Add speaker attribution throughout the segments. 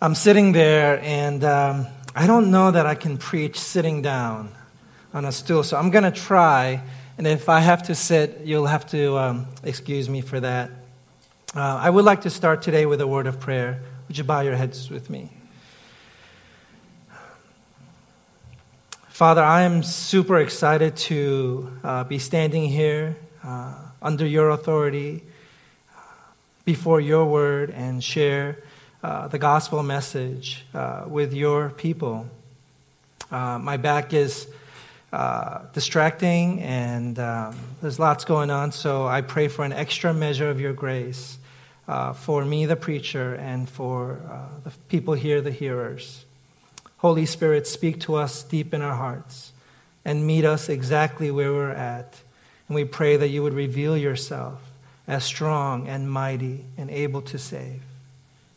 Speaker 1: I'm sitting there and um, I don't know that I can preach sitting down on a stool, so I'm going to try. And if I have to sit, you'll have to um, excuse me for that. Uh, I would like to start today with a word of prayer. Would you bow your heads with me? Father, I am super excited to uh, be standing here uh, under your authority, before your word, and share uh, the gospel message uh, with your people. Uh, my back is distracting, and um, there's lots going on, so I pray for an extra measure of your grace for me, the preacher, and for the people here, the hearers. Holy Spirit, speak to us deep in our hearts and meet us exactly where we're at. And we pray that you would reveal yourself as strong and mighty and able to save.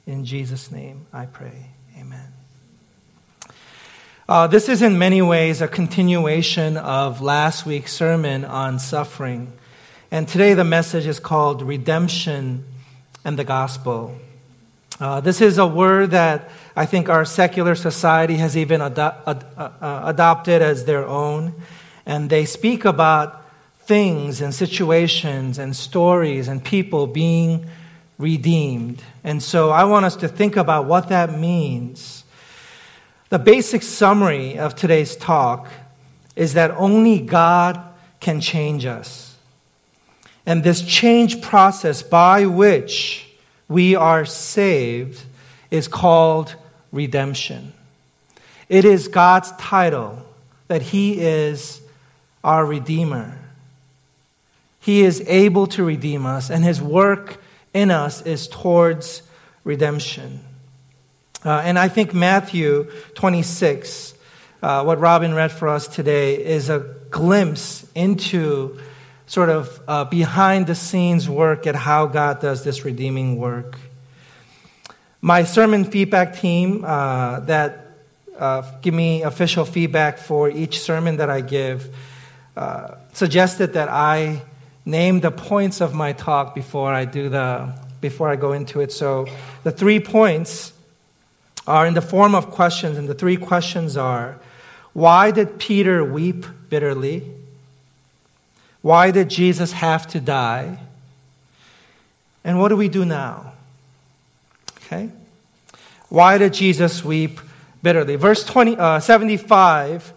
Speaker 1: In Jesus' name I pray. Amen. Uh, this is in many ways a continuation of last week's sermon on suffering. And today the message is called Redemption and the Gospel. Uh, this is a word that I think our secular society has even ad- uh, uh, adopted as their own. And they speak about things and situations and stories and people being redeemed. And so I want us to think about what that means. The basic summary of today's talk is that only God can change us. And this change process by which we are saved is called redemption. It is God's title that He is our Redeemer. He is able to redeem us, and His work in us is towards redemption. Uh, and I think Matthew 26, uh, what Robin read for us today, is a glimpse into sort of uh, behind the scenes work at how God does this redeeming work. My sermon feedback team uh, that uh, give me official feedback for each sermon that I give uh, suggested that I name the points of my talk before I do the before I go into it. So the three points are in the form of questions, and the three questions are: Why did Peter weep bitterly? Why did Jesus have to die? And what do we do now? Okay? Why did Jesus weep bitterly? Verse 20, uh, 75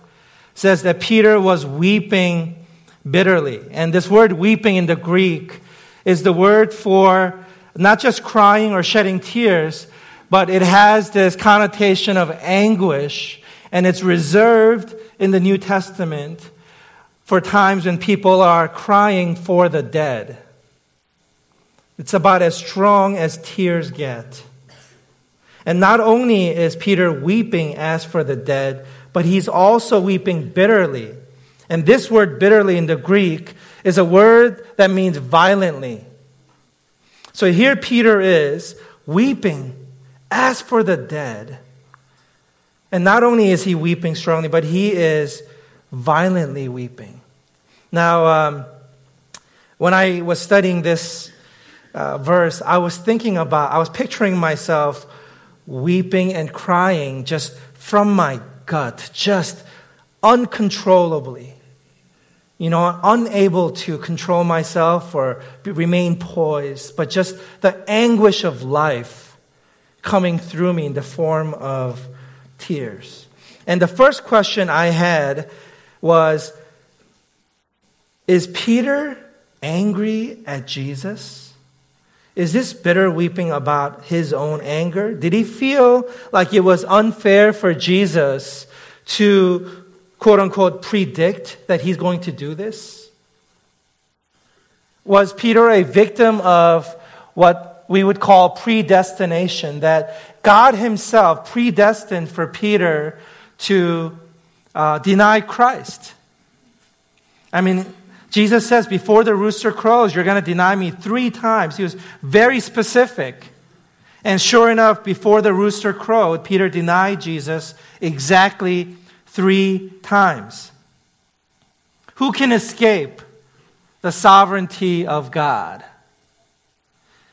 Speaker 1: says that Peter was weeping bitterly. And this word weeping in the Greek is the word for not just crying or shedding tears, but it has this connotation of anguish, and it's reserved in the New Testament for times when people are crying for the dead. It's about as strong as tears get. And not only is Peter weeping as for the dead, but he's also weeping bitterly. And this word bitterly in the Greek is a word that means violently. So here Peter is weeping as for the dead. And not only is he weeping strongly, but he is violently weeping. Now, um, when I was studying this uh, verse, I was thinking about, I was picturing myself weeping and crying just from my gut, just uncontrollably. You know, unable to control myself or remain poised, but just the anguish of life coming through me in the form of tears. And the first question I had was Is Peter angry at Jesus? Is this bitter weeping about his own anger? Did he feel like it was unfair for Jesus to, quote unquote, predict that he's going to do this? Was Peter a victim of what we would call predestination, that God himself predestined for Peter to uh, deny Christ? I mean, Jesus says, Before the rooster crows, you're going to deny me three times. He was very specific. And sure enough, before the rooster crowed, Peter denied Jesus exactly three times. Who can escape the sovereignty of God?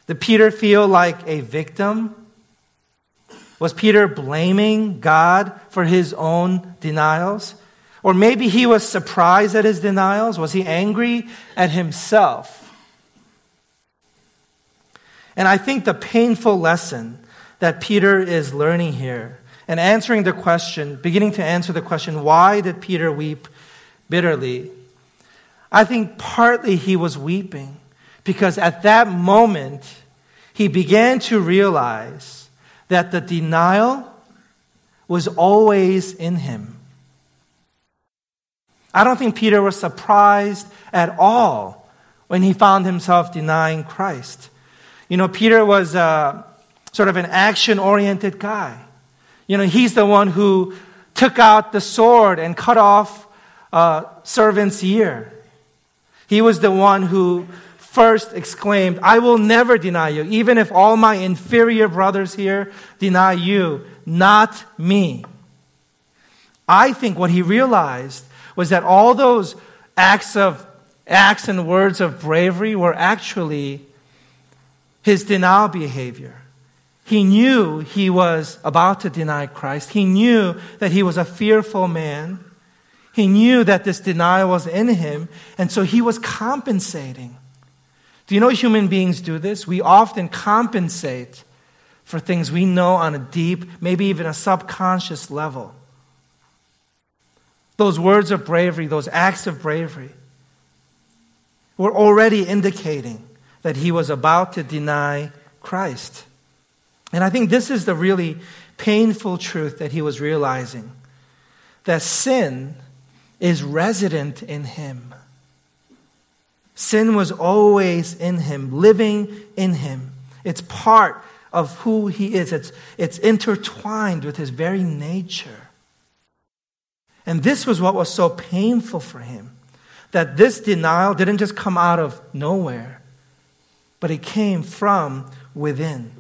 Speaker 1: Did Peter feel like a victim? Was Peter blaming God for his own denials? Or maybe he was surprised at his denials? Was he angry at himself? And I think the painful lesson that Peter is learning here and answering the question, beginning to answer the question, why did Peter weep bitterly? I think partly he was weeping because at that moment he began to realize that the denial was always in him. I don't think Peter was surprised at all when he found himself denying Christ. You know, Peter was uh, sort of an action oriented guy. You know, he's the one who took out the sword and cut off uh, servant's ear. He was the one who first exclaimed, I will never deny you, even if all my inferior brothers here deny you, not me. I think what he realized was that all those acts of acts and words of bravery were actually his denial behavior. He knew he was about to deny Christ. He knew that he was a fearful man. He knew that this denial was in him, and so he was compensating. Do you know human beings do this? We often compensate for things we know on a deep, maybe even a subconscious level. Those words of bravery, those acts of bravery, were already indicating that he was about to deny Christ. And I think this is the really painful truth that he was realizing that sin is resident in him. Sin was always in him, living in him. It's part of who he is, it's, it's intertwined with his very nature. And this was what was so painful for him that this denial didn't just come out of nowhere but it came from within.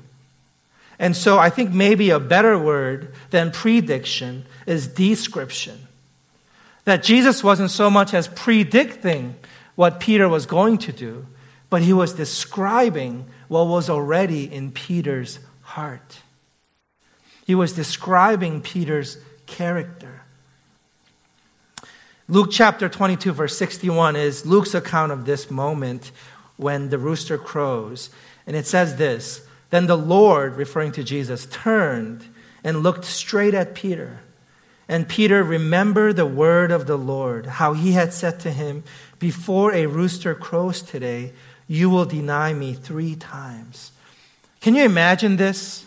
Speaker 1: And so I think maybe a better word than prediction is description. That Jesus wasn't so much as predicting what Peter was going to do, but he was describing what was already in Peter's heart. He was describing Peter's character. Luke chapter 22, verse 61 is Luke's account of this moment when the rooster crows. And it says this Then the Lord, referring to Jesus, turned and looked straight at Peter. And Peter remembered the word of the Lord, how he had said to him, Before a rooster crows today, you will deny me three times. Can you imagine this?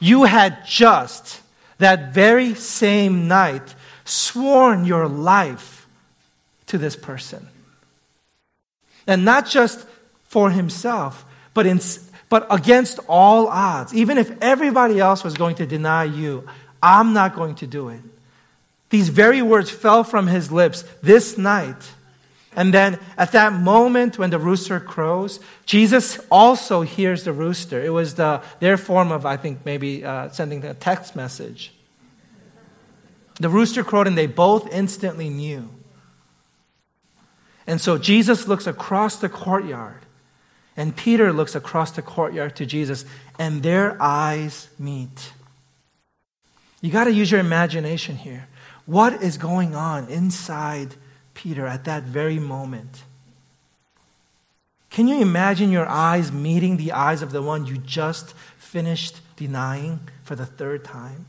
Speaker 1: You had just that very same night sworn your life to this person. And not just for himself, but, in, but against all odds. Even if everybody else was going to deny you, I'm not going to do it. These very words fell from his lips this night. And then at that moment when the rooster crows, Jesus also hears the rooster. It was the, their form of, I think, maybe uh, sending a text message. The rooster crowed, and they both instantly knew. And so Jesus looks across the courtyard and Peter looks across the courtyard to Jesus, and their eyes meet. You got to use your imagination here. What is going on inside Peter at that very moment? Can you imagine your eyes meeting the eyes of the one you just finished denying for the third time?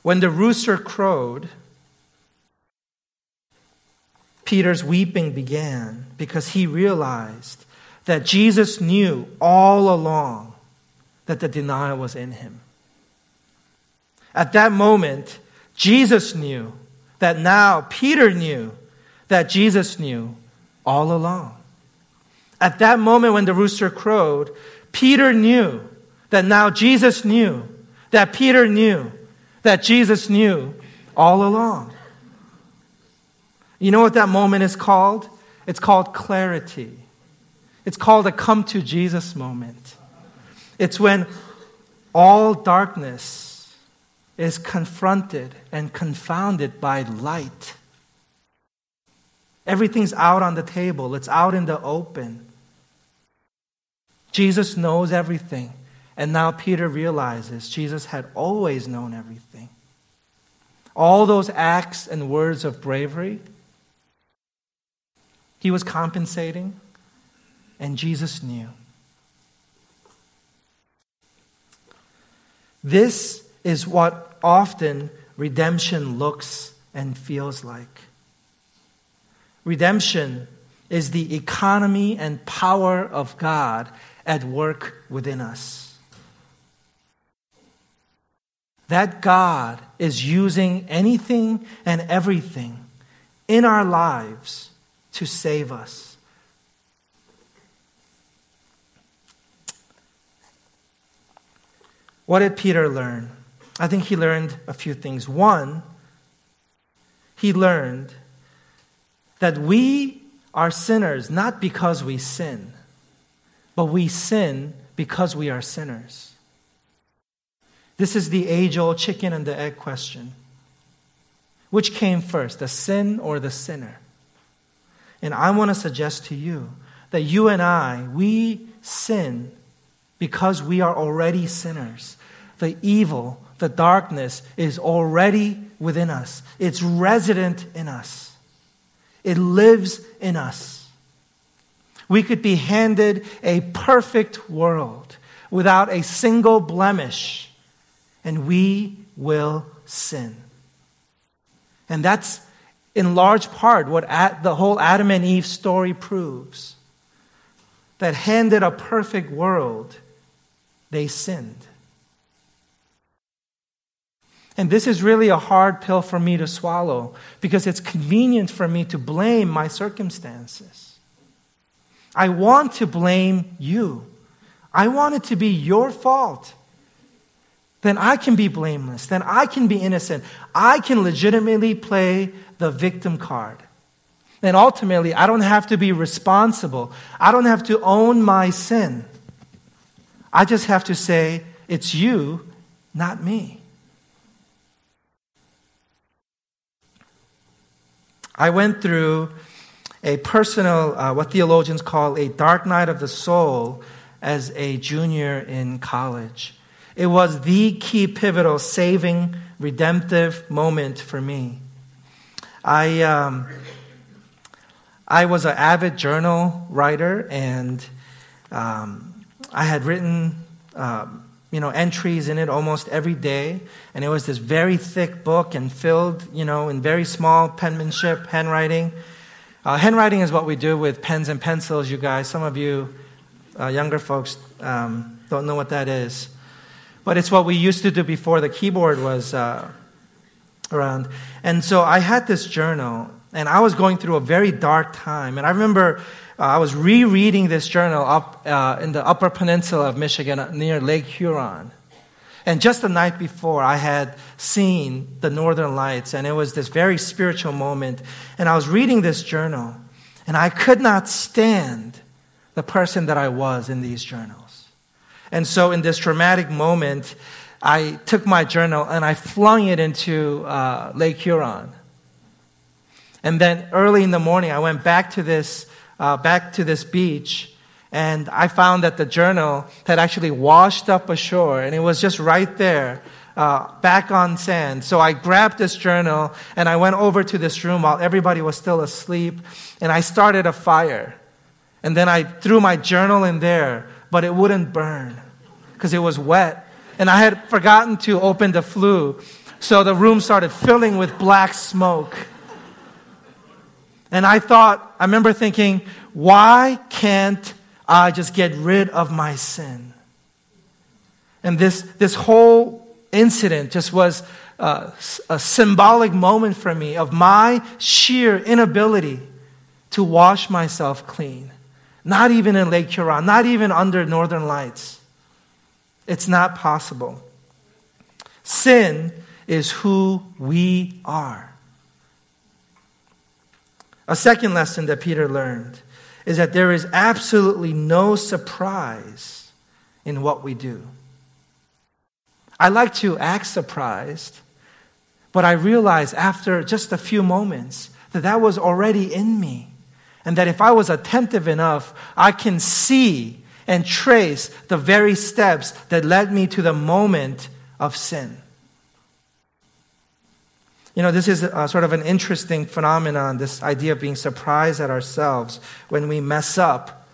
Speaker 1: When the rooster crowed, Peter's weeping began because he realized that Jesus knew all along that the denial was in him. At that moment, Jesus knew that now Peter knew that Jesus knew all along. At that moment when the rooster crowed, Peter knew that now Jesus knew, that Peter knew, that Jesus knew all along. You know what that moment is called? It's called clarity. It's called a come to Jesus moment. It's when all darkness is confronted and confounded by light. Everything's out on the table, it's out in the open. Jesus knows everything, And now Peter realizes Jesus had always known everything. All those acts and words of bravery, he was compensating, and Jesus knew. This is what often redemption looks and feels like. Redemption is the economy and power of God at work within us. That God is using anything and everything in our lives to save us. What did Peter learn? I think he learned a few things. One, he learned that we are sinners not because we sin, but we sin because we are sinners. This is the age old chicken and the egg question. Which came first, the sin or the sinner? And I want to suggest to you that you and I, we sin because we are already sinners. The evil, the darkness is already within us, it's resident in us, it lives in us. We could be handed a perfect world without a single blemish, and we will sin. And that's in large part what the whole Adam and Eve story proves. That handed a perfect world, they sinned. And this is really a hard pill for me to swallow because it's convenient for me to blame my circumstances. I want to blame you. I want it to be your fault. Then I can be blameless. Then I can be innocent. I can legitimately play the victim card. And ultimately, I don't have to be responsible. I don't have to own my sin. I just have to say, it's you, not me. I went through a personal, uh, what theologians call a dark night of the soul as a junior in college. It was the key, pivotal, saving, redemptive moment for me. I, um, I was an avid journal writer, and um, I had written um, you know, entries in it almost every day. And it was this very thick book and filled, you know, in very small penmanship, handwriting. Uh, handwriting is what we do with pens and pencils, you guys. Some of you uh, younger folks um, don't know what that is. But it's what we used to do before the keyboard was uh, around. And so I had this journal, and I was going through a very dark time. And I remember uh, I was rereading this journal up uh, in the Upper Peninsula of Michigan uh, near Lake Huron. And just the night before, I had seen the Northern Lights, and it was this very spiritual moment. And I was reading this journal, and I could not stand the person that I was in these journals. And so, in this dramatic moment, I took my journal and I flung it into uh, Lake Huron. And then early in the morning, I went back to this uh, back to this beach, and I found that the journal had actually washed up ashore, and it was just right there. Uh, back on sand. So I grabbed this journal and I went over to this room while everybody was still asleep and I started a fire. And then I threw my journal in there, but it wouldn't burn because it was wet. And I had forgotten to open the flue. So the room started filling with black smoke. And I thought, I remember thinking, why can't I just get rid of my sin? And this, this whole incident just was uh, a, a symbolic moment for me of my sheer inability to wash myself clean. Not even in Lake Huron, not even under northern lights. It's not possible. Sin is who we are. A second lesson that Peter learned is that there is absolutely no surprise in what we do. I like to act surprised, but I realized after just a few moments that that was already in me. And that if I was attentive enough, I can see and trace the very steps that led me to the moment of sin. You know, this is a, sort of an interesting phenomenon, this idea of being surprised at ourselves when we mess up.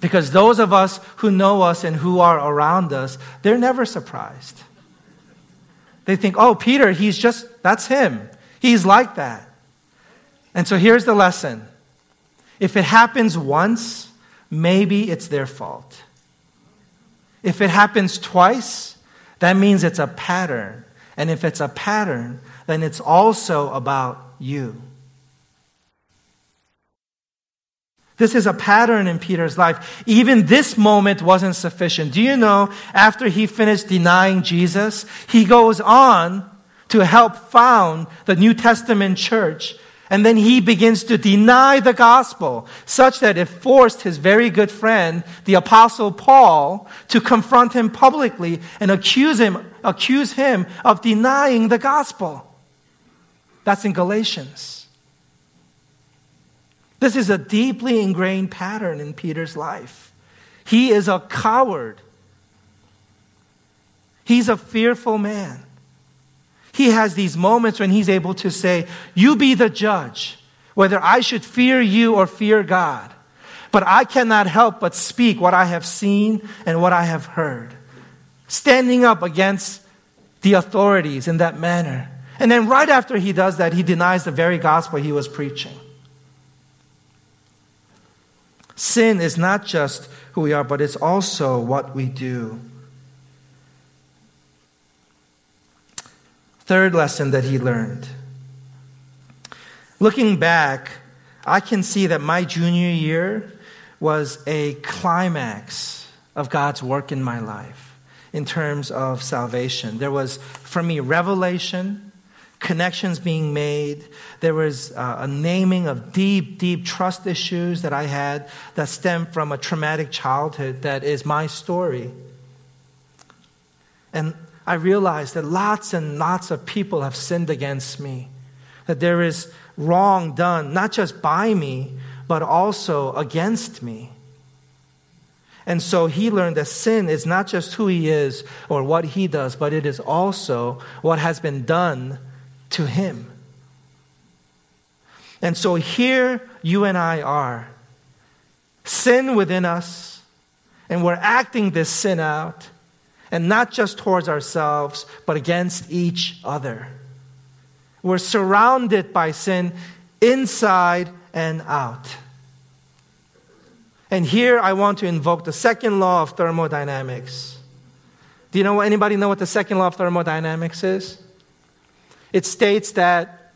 Speaker 1: Because those of us who know us and who are around us, they're never surprised. They think, oh, Peter, he's just, that's him. He's like that. And so here's the lesson if it happens once, maybe it's their fault. If it happens twice, that means it's a pattern. And if it's a pattern, then it's also about you. This is a pattern in Peter's life. Even this moment wasn't sufficient. Do you know, after he finished denying Jesus, he goes on to help found the New Testament church. And then he begins to deny the gospel, such that it forced his very good friend, the apostle Paul, to confront him publicly and accuse him, accuse him of denying the gospel. That's in Galatians. This is a deeply ingrained pattern in Peter's life. He is a coward. He's a fearful man. He has these moments when he's able to say, You be the judge, whether I should fear you or fear God. But I cannot help but speak what I have seen and what I have heard. Standing up against the authorities in that manner. And then right after he does that, he denies the very gospel he was preaching. Sin is not just who we are, but it's also what we do. Third lesson that he learned. Looking back, I can see that my junior year was a climax of God's work in my life in terms of salvation. There was, for me, revelation connections being made. There was uh, a naming of deep, deep trust issues that I had that stemmed from a traumatic childhood that is my story. And I realized that lots and lots of people have sinned against me, that there is wrong done, not just by me, but also against me. And so he learned that sin is not just who he is or what he does, but it is also what has been done to Him. And so here you and I are. Sin within us, and we're acting this sin out, and not just towards ourselves, but against each other. We're surrounded by sin inside and out. And here I want to invoke the second law of thermodynamics. Do you know anybody know what the second law of thermodynamics is? It states that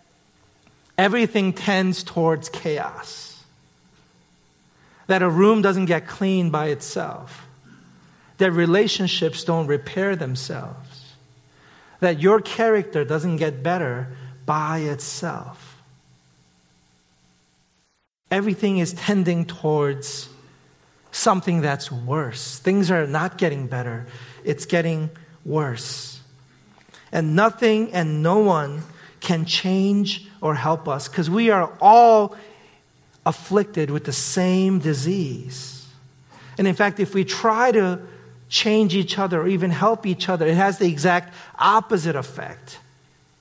Speaker 1: everything tends towards chaos, that a room doesn't get clean by itself, that relationships don't repair themselves, that your character doesn't get better by itself. Everything is tending towards something that's worse. Things are not getting better, it's getting worse. And nothing and no one can change or help us because we are all afflicted with the same disease. And in fact, if we try to change each other or even help each other, it has the exact opposite effect.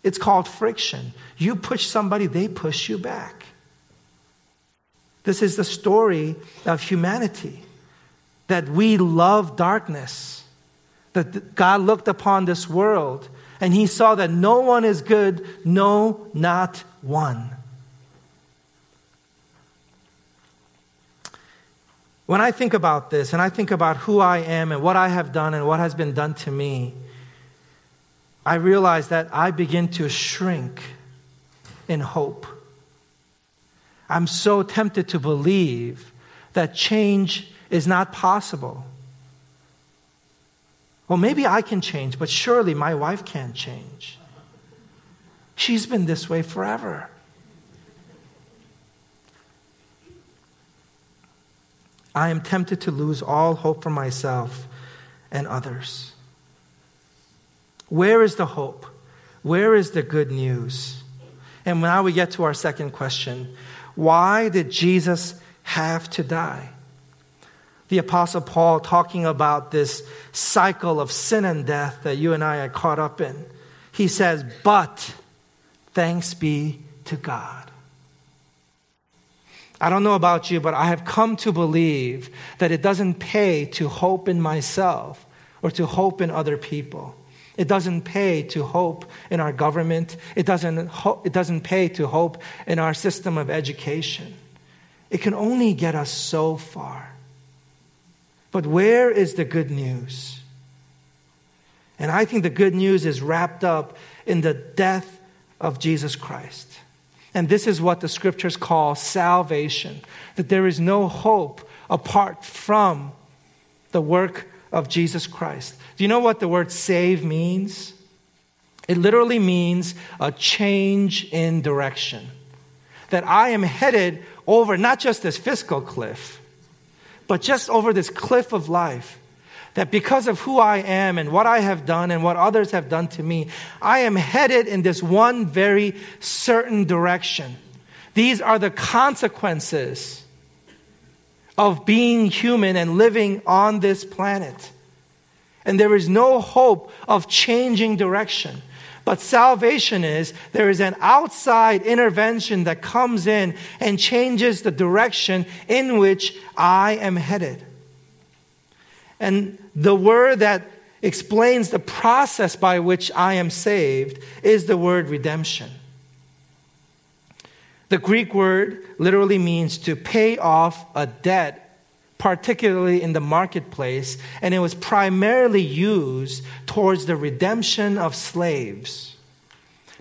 Speaker 1: It's called friction. You push somebody, they push you back. This is the story of humanity that we love darkness, that God looked upon this world and he saw that no one is good, no, not one. When I think about this and I think about who I am and what I have done and what has been done to me, I realize that I begin to shrink in hope. I'm so tempted to believe that change is not possible. Well, maybe I can change, but surely my wife can't change. She's been this way forever. I am tempted to lose all hope for myself and others. Where is the hope? Where is the good news? And now we get to our second question Why did Jesus have to die? the Apostle Paul talking about this cycle of sin and death that you and I are caught up in. He says, But thanks be to God. I don't know about you, but I have come to believe that it doesn't pay to hope in myself or to hope in other people. It doesn't pay to hope in our government. It doesn't, ho- it doesn't pay to hope in our system of education. It can only get us so far. But where is the good news? And I think the good news is wrapped up in the death of Jesus Christ. And this is what the scriptures call salvation that there is no hope apart from the work of Jesus Christ. Do you know what the word save means? It literally means a change in direction. That I am headed over not just this fiscal cliff, but just over this cliff of life. That because of who I am and what I have done and what others have done to me, I am headed in this one very certain direction. These are the consequences of being human and living on this planet. And there is no hope of changing direction. But salvation is there is an outside intervention that comes in and changes the direction in which I am headed. And the word that explains the process by which I am saved is the word redemption. The Greek word literally means to pay off a debt, particularly in the marketplace, and it was primarily used towards the redemption of slaves.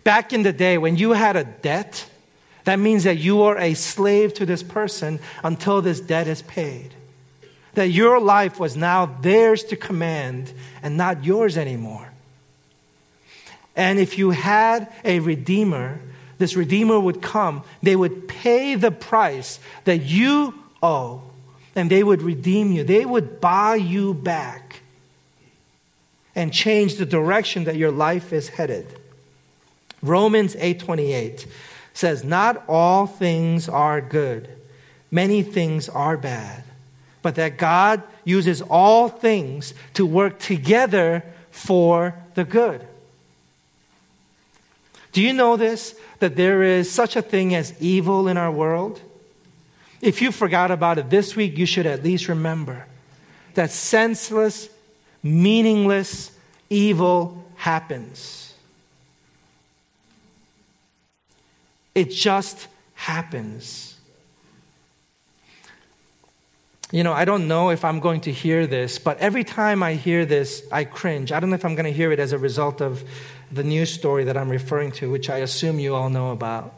Speaker 1: Back in the day, when you had a debt, that means that you are a slave to this person until this debt is paid. That your life was now theirs to command and not yours anymore. And if you had a redeemer, this Redeemer would come, they would pay the price that you owe, and they would redeem you. They would buy you back and change the direction that your life is headed. Romans 8:28 says, "Not all things are good. Many things are bad, but that God uses all things to work together for the good." Do you know this? That there is such a thing as evil in our world? If you forgot about it this week, you should at least remember that senseless, meaningless evil happens. It just happens. You know, I don't know if I'm going to hear this, but every time I hear this, I cringe. I don't know if I'm going to hear it as a result of the news story that I'm referring to, which I assume you all know about.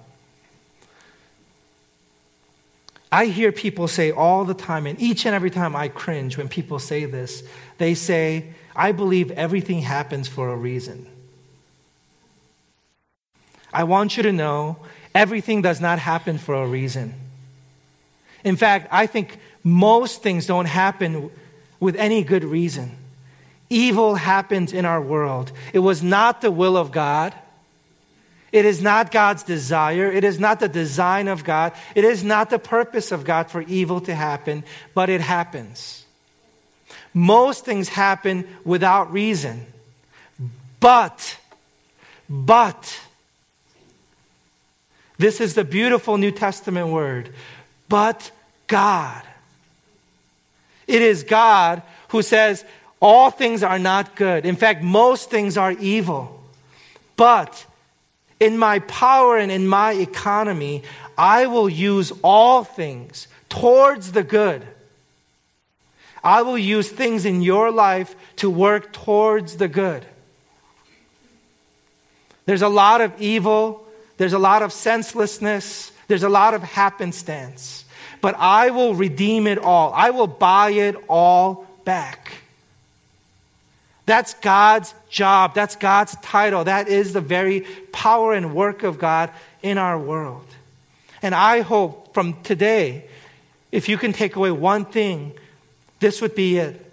Speaker 1: I hear people say all the time, and each and every time I cringe when people say this. They say, I believe everything happens for a reason. I want you to know everything does not happen for a reason. In fact, I think most things don't happen with any good reason evil happens in our world. It was not the will of God. It is not God's desire. It is not the design of God. It is not the purpose of God for evil to happen, but it happens. Most things happen without reason. But, but, this is the beautiful New Testament word. But God. It is God who says, all things are not good. In fact, most things are evil. But in my power and in my economy, I will use all things towards the good. I will use things in your life to work towards the good. There's a lot of evil, there's a lot of senselessness, there's a lot of happenstance. But I will redeem it all, I will buy it all back. That's God's job. That's God's title. That is the very power and work of God in our world. And I hope from today, if you can take away one thing, this would be it.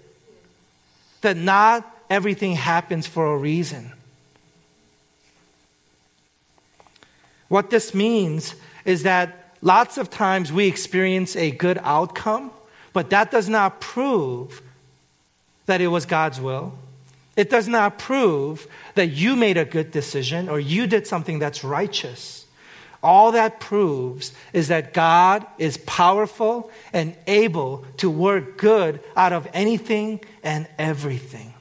Speaker 1: That not everything happens for a reason. What this means is that lots of times we experience a good outcome But that does not prove that it was God's will. It does not prove that you made a good decision or you did something that's righteous. All that proves is that God is powerful and able to work good out of anything and everything.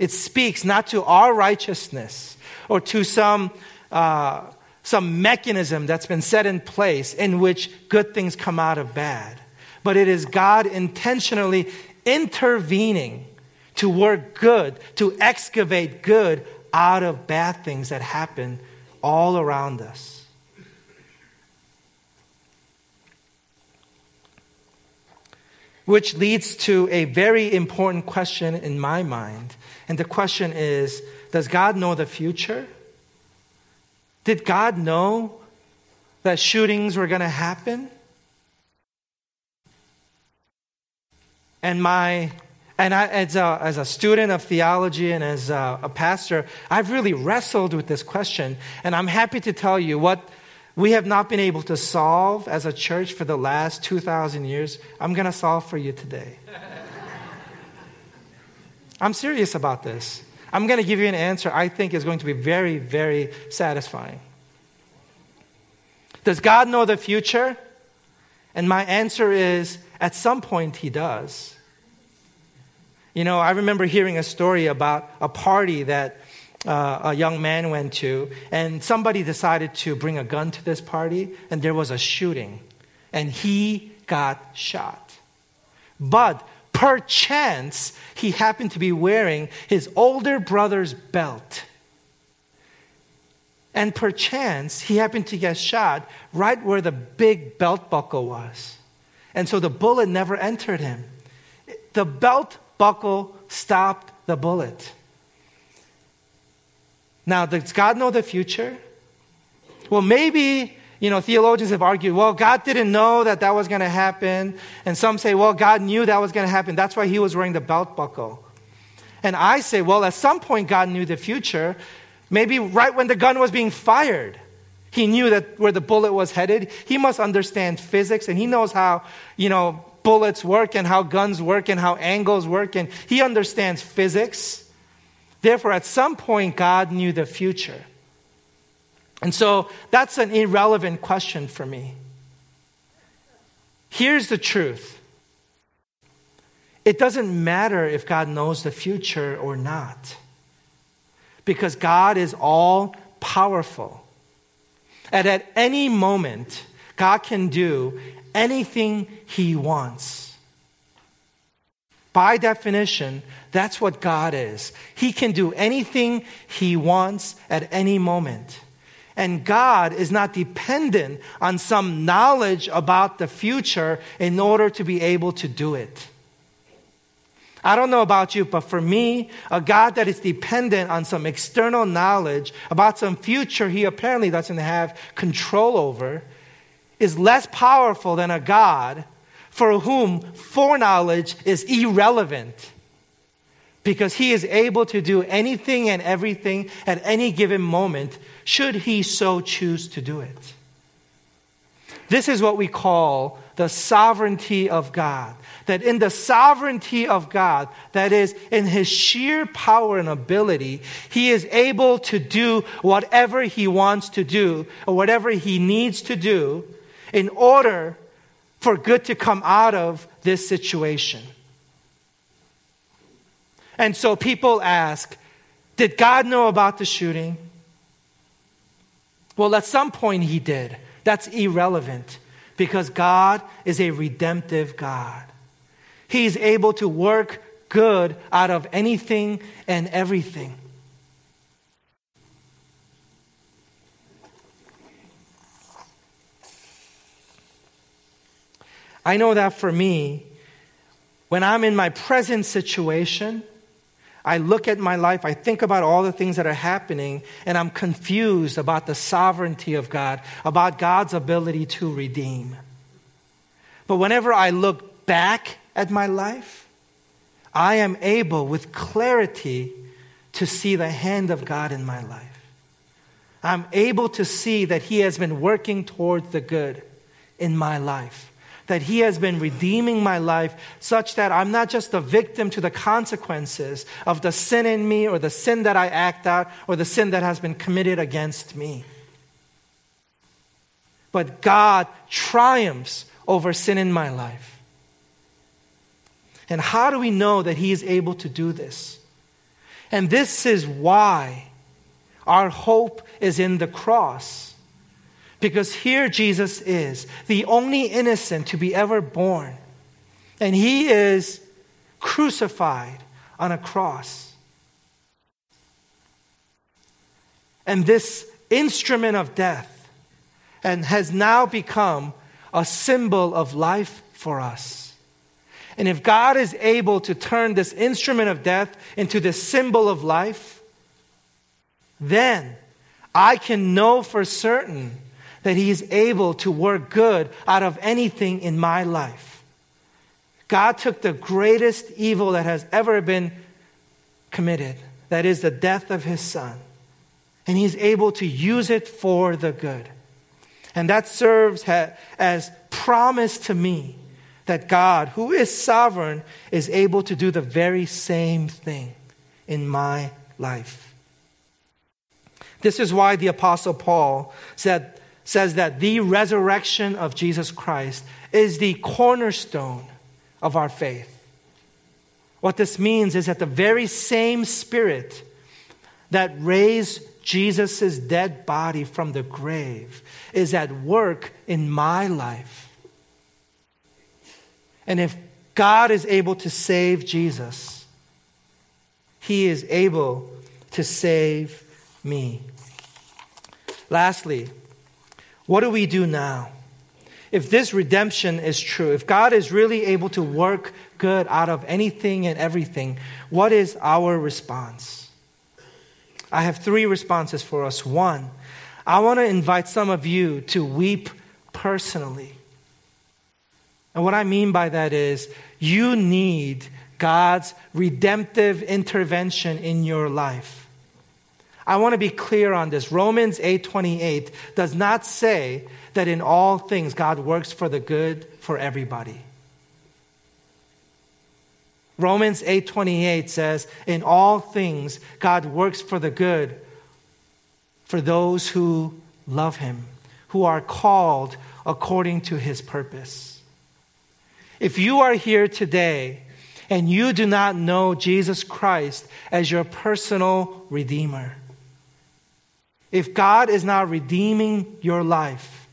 Speaker 1: It speaks not to our righteousness or to some, uh, some mechanism that's been set in place in which good things come out of bad, but it is God intentionally intervening to work good, to excavate good out of bad things that happen all around us. Which leads to a very important question in my mind. And the question is Does God know the future? Did God know that shootings were going to happen? And my and I, as, a, as a student of theology and as a, a pastor, I've really wrestled with this question. And I'm happy to tell you what we have not been able to solve as a church for the last 2,000 years. I'm going to solve for you today. I'm serious about this. I'm going to give you an answer I think is going to be very, very satisfying. Does God know the future? And my answer is at some point, He does. You know, I remember hearing a story about a party that uh, a young man went to, and somebody decided to bring a gun to this party, and there was a shooting, and he got shot. But perchance, he happened to be wearing his older brother's belt. And perchance, he happened to get shot right where the big belt buckle was. And so the bullet never entered him. The belt buckle stopped the bullet. Now, does God know the future? Well, maybe, you know, theologians have argued, well, God didn't know that that was going to happen. And some say, well, God knew that was going to happen. That's why he was wearing the belt buckle. And I say, well, at some point, God knew the future. Maybe right when the gun was being fired. He knew that where the bullet was headed. He must understand physics and he knows how, you know, bullets work and how guns work and how angles work and he understands physics. Therefore, at some point, God knew the future. And so that's an irrelevant question for me. Here's the truth it doesn't matter if God knows the future or not, because God is all powerful. And at any moment, God can do anything He wants. By definition, that's what God is. He can do anything He wants at any moment. And God is not dependent on some knowledge about the future in order to be able to do it. I don't know about you, but for me, a God that is dependent on some external knowledge about some future he apparently doesn't have control over is less powerful than a God for whom foreknowledge is irrelevant because he is able to do anything and everything at any given moment should he so choose to do it. This is what we call the sovereignty of God that in the sovereignty of God, that is, in his sheer power and ability, he is able to do whatever he wants to do or whatever he needs to do in order for good to come out of this situation. And so people ask, did God know about the shooting? Well, at some point he did. That's irrelevant because God is a redemptive God. He's able to work good out of anything and everything. I know that for me, when I'm in my present situation, I look at my life, I think about all the things that are happening, and I'm confused about the sovereignty of God, about God's ability to redeem. But whenever I look back at my life, I am able with clarity to see the hand of God in my life. I'm able to see that He has been working towards the good in my life. That He has been redeeming my life such that I'm not just a victim to the consequences of the sin in me or the sin that I act out or the sin that has been committed against me. But God triumphs over sin in my life. And how do we know that He is able to do this? And this is why our hope is in the cross. Because here Jesus is, the only innocent to be ever born. And he is crucified on a cross. And this instrument of death and has now become a symbol of life for us. And if God is able to turn this instrument of death into the symbol of life, then I can know for certain that He is able to work good out of anything in my life. God took the greatest evil that has ever been committed, that is the death of His Son, and He's able to use it for the good. And that serves as promise to me that God, who is sovereign, is able to do the very same thing in my life. This is why the Apostle Paul said, says that the resurrection of Jesus Christ is the cornerstone of our faith. What this means is that the very same Spirit that raised Jesus' dead body from the grave is at work in my life. And if God is able to save Jesus, He is able to save me. Lastly, what do we do now? If this redemption is true, if God is really able to work good out of anything and everything, what is our response? I have three responses for us. One, I want to invite some of you to weep personally. And what I mean by that is you need God's redemptive intervention in your life. I want to be clear on this. Romans 8:28 does not say that in all things God works for the good for everybody. Romans 8:28 says, "In all things God works for the good for those who love him, who are called according to his purpose." If you are here today and you do not know Jesus Christ as your personal redeemer, if God is not redeeming your life,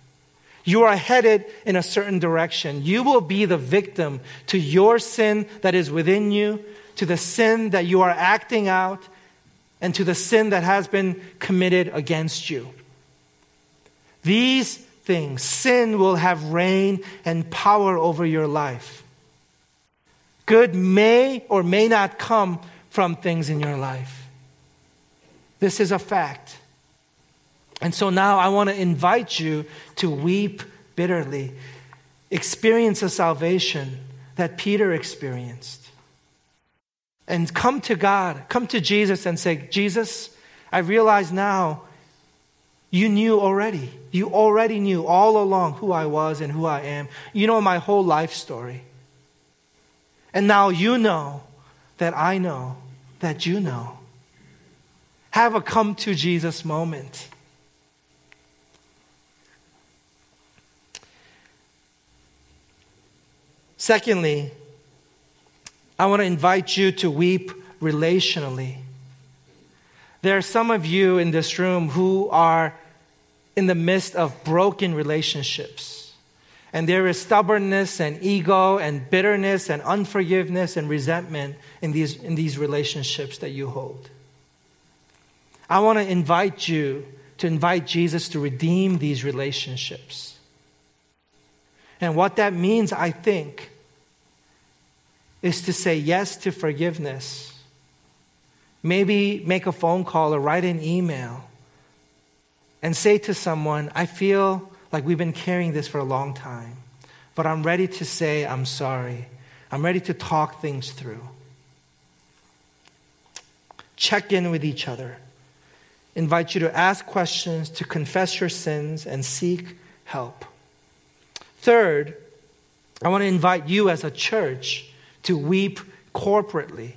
Speaker 1: you are headed in a certain direction. You will be the victim to your sin that is within you, to the sin that you are acting out, and to the sin that has been committed against you. These things, sin will have reign and power over your life. Good may or may not come from things in your life. This is a fact. And so now I want to invite you to weep bitterly, experience a salvation that Peter experienced. And come to God, come to Jesus and say, Jesus, I realize now you knew already. You already knew all along who I was and who I am. You know my whole life story. And now you know that I know that you know. Have a come to Jesus moment. Secondly, I want to invite you to weep relationally. There are some of you in this room who are in the midst of broken relationships. And there is stubbornness and ego and bitterness and unforgiveness and resentment in these, in these relationships that you hold. I want to invite you to invite Jesus to redeem these relationships. And what that means, I think, is to say yes to forgiveness. Maybe make a phone call or write an email and say to someone, I feel like we've been carrying this for a long time, but I'm ready to say I'm sorry. I'm ready to talk things through. Check in with each other. Invite you to ask questions, to confess your sins, and seek help. Third, I want to invite you as a church to weep corporately.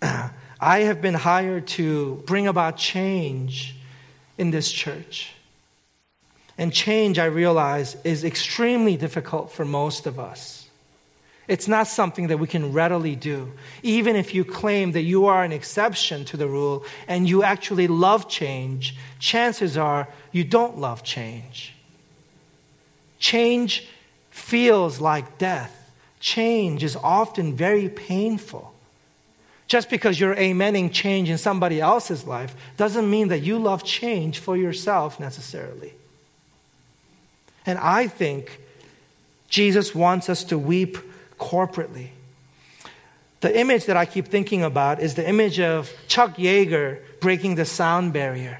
Speaker 1: I have been hired to bring about change in this church. And change, I realize, is extremely difficult for most of us. It's not something that we can readily do. Even if you claim that you are an exception to the rule and you actually love change, chances are you don't love change. Change feels like death. Change is often very painful. Just because you're amening change in somebody else's life doesn't mean that you love change for yourself necessarily. And I think Jesus wants us to weep corporately. The image that I keep thinking about is the image of Chuck Yeager breaking the sound barrier.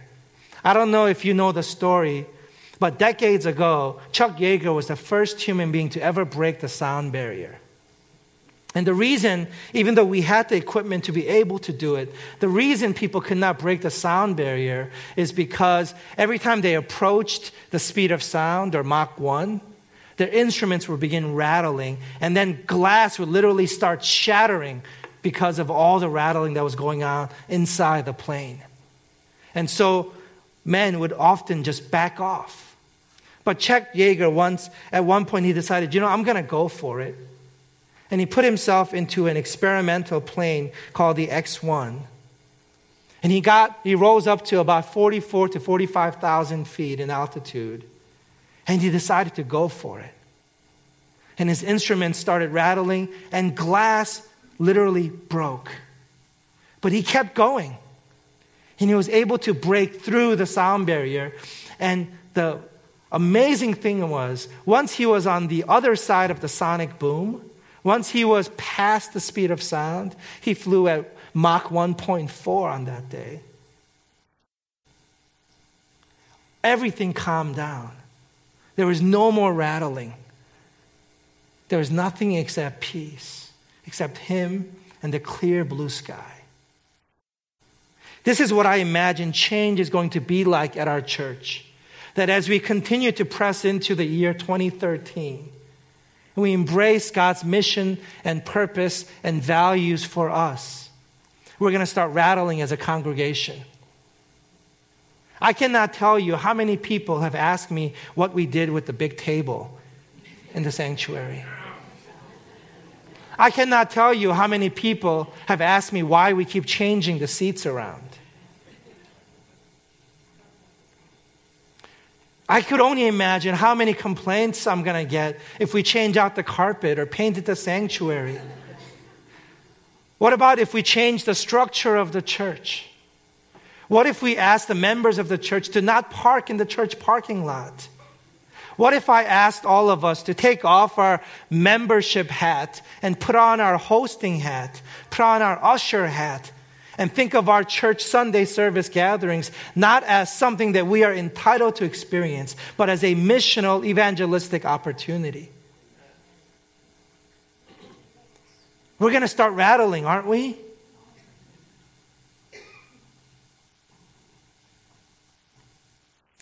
Speaker 1: I don't know if you know the story, but decades ago, Chuck Yeager was the first human being to ever break the sound barrier. And the reason, even though we had the equipment to be able to do it, the reason people could not break the sound barrier is because every time they approached the speed of sound or Mach 1, their instruments would begin rattling, and then glass would literally start shattering because of all the rattling that was going on inside the plane. And so men would often just back off. But Chuck Yeager once, at one point, he decided, you know, I'm going to go for it. And he put himself into an experimental plane called the X1. And he got, he rose up to about 44 to 45,000 feet in altitude. And he decided to go for it. And his instruments started rattling, and glass literally broke. But he kept going. And he was able to break through the sound barrier. And the amazing thing was, once he was on the other side of the sonic boom, once he was past the speed of sound, he flew at Mach 1.4 on that day. Everything calmed down. There was no more rattling. There was nothing except peace, except him and the clear blue sky. This is what I imagine change is going to be like at our church. That as we continue to press into the year 2013, we embrace God's mission and purpose and values for us, we're going to start rattling as a congregation. I cannot tell you how many people have asked me what we did with the big table in the sanctuary. I cannot tell you how many people have asked me why we keep changing the seats around. I could only imagine how many complaints I'm going to get if we change out the carpet or painted the sanctuary. What about if we change the structure of the church? What if we ask the members of the church to not park in the church parking lot? What if I asked all of us to take off our membership hat and put on our hosting hat, put on our usher hat, and think of our church Sunday service gatherings not as something that we are entitled to experience, but as a missional evangelistic opportunity. We're going to start rattling, aren't we?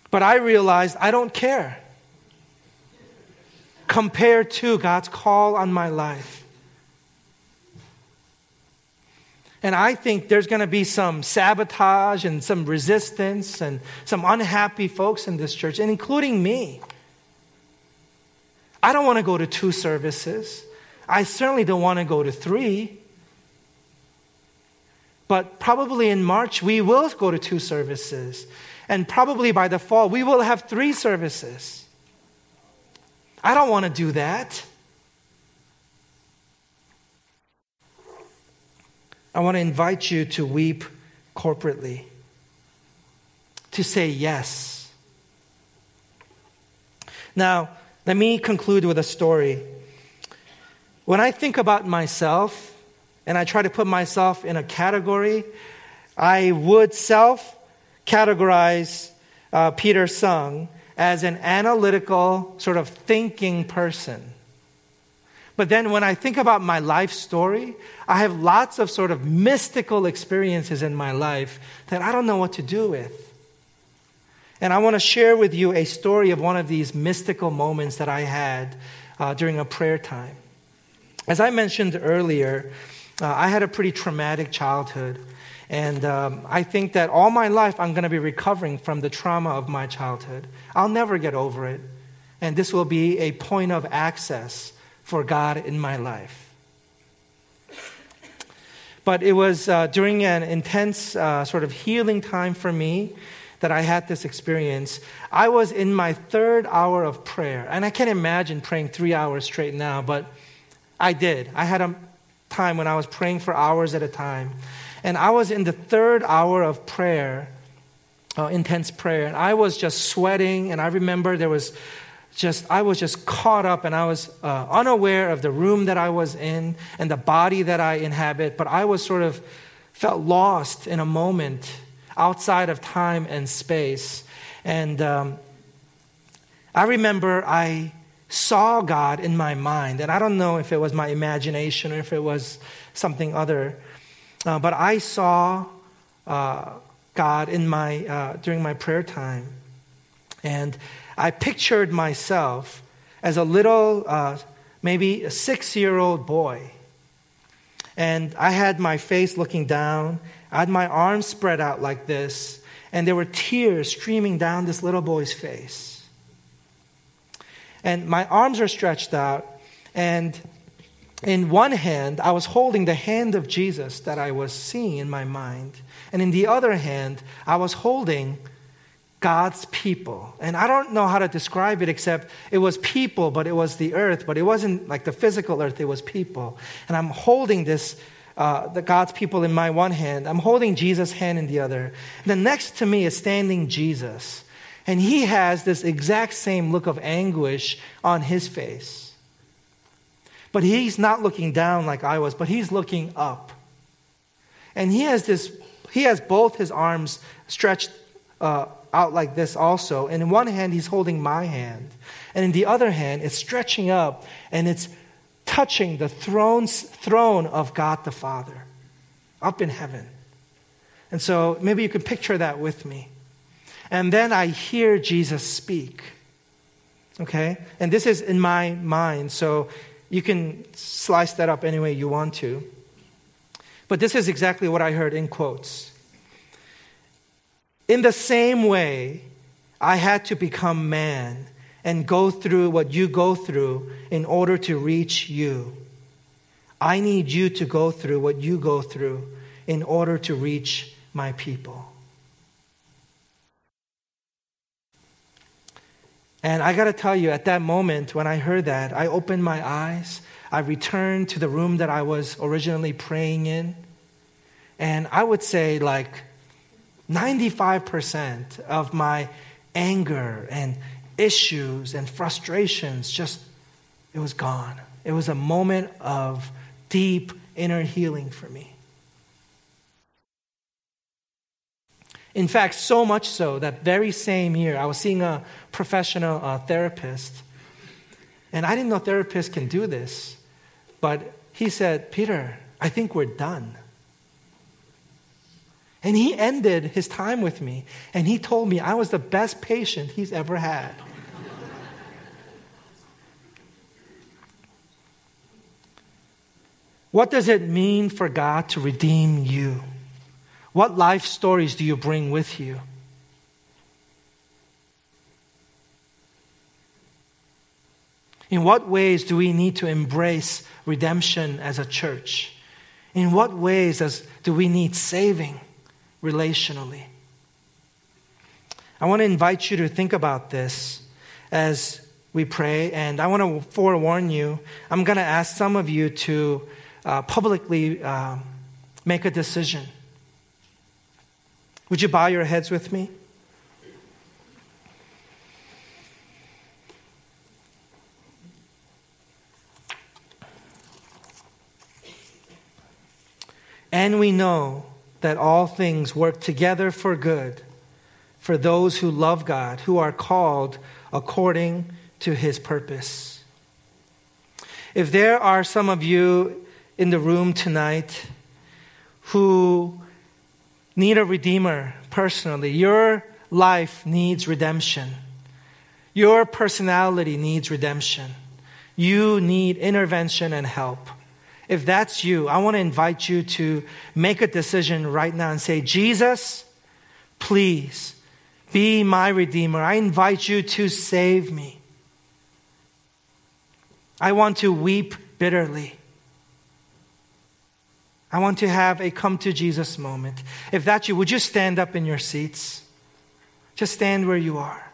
Speaker 1: But I realized I don't care compared to God's call on my life. And I think there's going to be some sabotage and some resistance and some unhappy folks in this church, and including me. I don't want to go to two services. I certainly don't want to go to three. But probably in March, we will go to two services. And probably by the fall, we will have three services. I don't want to do that. I want to invite you to weep corporately, to say yes. Now, let me conclude with a story. When I think about myself and I try to put myself in a category, I would self categorize uh, Peter Sung as an analytical, sort of thinking person. But then when I think about my life story, I have lots of sort of mystical experiences in my life that I don't know what to do with. And I want to share with you a story of one of these mystical moments that I had uh, during a prayer time. As I mentioned earlier, uh, I had a pretty traumatic childhood. And um, I think that all my life I'm going to be recovering from the trauma of my childhood. I'll never get over it. And this will be a point of access for God in my life. But it was uh, during an intense uh, sort of healing time for me that I had this experience. I was in my third hour of prayer. And I can't imagine praying three hours straight now, but I did. I had a time when I was praying for hours at a time. And I was in the third hour of prayer, uh, intense prayer, and I was just sweating. And I remember there was just, I was just caught up and I was uh, unaware of the room that I was in and the body that I inhabit. But I was sort of felt lost in a moment outside of time and space. And um, I remember I saw God in my mind. And I don't know if it was my imagination or if it was something other. Uh, but I saw uh, God in my, uh, during my prayer time. And I pictured myself as a little, uh, maybe a six year old boy. And I had my face looking down. I had my arms spread out like this. And there were tears streaming down this little boy's face. And my arms are stretched out. And in one hand, I was holding the hand of Jesus that I was seeing in my mind. And in the other hand, I was holding God's people. And I don't know how to describe it except it was people, but it was the earth, but it wasn't like the physical earth, it was people. And I'm holding this, uh, the God's people in my one hand. I'm holding Jesus' hand in the other. And then next to me is standing Jesus. And he has this exact same look of anguish on his face. But he's not looking down like I was, but he's looking up. And he has this, he has both his arms stretched uh, out like this also. And in one hand, he's holding my hand. And in the other hand, it's stretching up and it's touching the throne's, throne of God the Father up in heaven. And so maybe you can picture that with me. And then I hear Jesus speak. Okay? And this is in my mind, so you can slice that up any way you want to. But this is exactly what I heard in quotes. In the same way, I had to become man and go through what you go through in order to reach you. I need you to go through what you go through in order to reach my people. And I got to tell you, at that moment when I heard that, I opened my eyes. I returned to the room that I was originally praying in. And I would say, like, 95% of my anger and issues and frustrations just, it was gone. It was a moment of deep inner healing for me. In fact, so much so that very same year, I was seeing a professional uh, therapist. And I didn't know therapists can do this. But he said, Peter, I think we're done. And he ended his time with me. And he told me I was the best patient he's ever had. what does it mean for God to redeem you? What life stories do you bring with you? In what ways do we need to embrace redemption as a church? In what ways do we need saving relationally? I want to invite you to think about this as we pray, and I want to forewarn you. I'm going to ask some of you to uh, publicly uh, make a decision. Would you bow your heads with me? And we know that all things work together for good for those who love God, who are called according to his purpose. If there are some of you in the room tonight who need a redeemer personally. You're life needs redemption. Your personality needs redemption. You need intervention and help. If that's you, I want to invite you to make a decision right now and say, Jesus, please be my Redeemer. I invite you to save me. I want to weep bitterly. I want to have a come to Jesus moment. If that's you, would you stand up in your seats? Just stand where you are.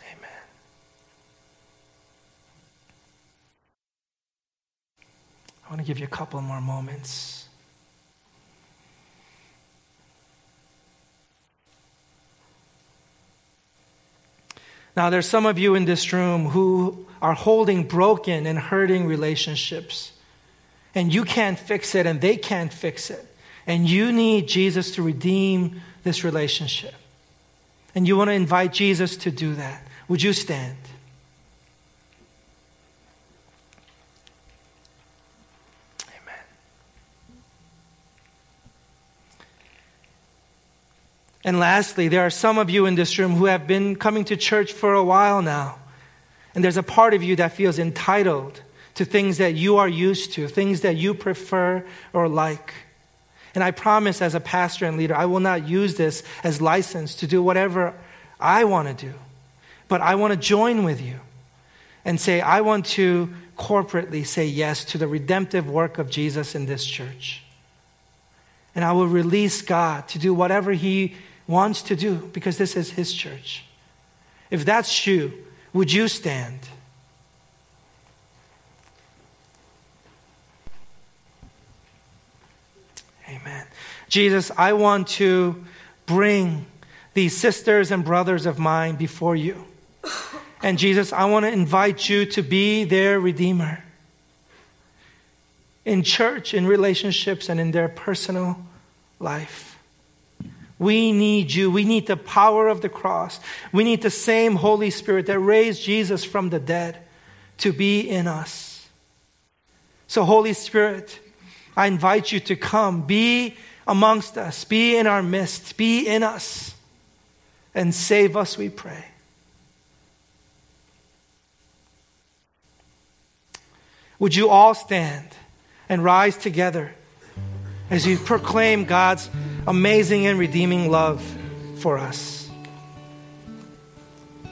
Speaker 1: Amen. I want to give you a couple more moments. Now, there's some of you in this room who are holding broken and hurting relationships, and you can't fix it, and they can't fix it. And you need Jesus to redeem this relationship. And you want to invite Jesus to do that. Would you stand? And lastly, there are some of you in this room who have been coming to church for a while now. And there's a part of you that feels entitled to things that you are used to, things that you prefer or like. And I promise, as a pastor and leader, I will not use this as license to do whatever I want to do. But I want to join with you and say, I want to corporately say yes to the redemptive work of Jesus in this church. And I will release God to do whatever He wants to do because this is his church. If that's you, would you stand? Amen. Jesus, I want to bring these sisters and brothers of mine before you. And Jesus, I want to invite you to be their Redeemer in church, in relationships, and in their personal life. We need you. We need the power of the cross. We need the same Holy Spirit that raised Jesus from the dead to be in us. So, Holy Spirit, I invite you to come, be amongst us, be in our midst, be in us, and save us, we pray. Would you all stand and rise together as you proclaim God's amazing and redeeming love for us.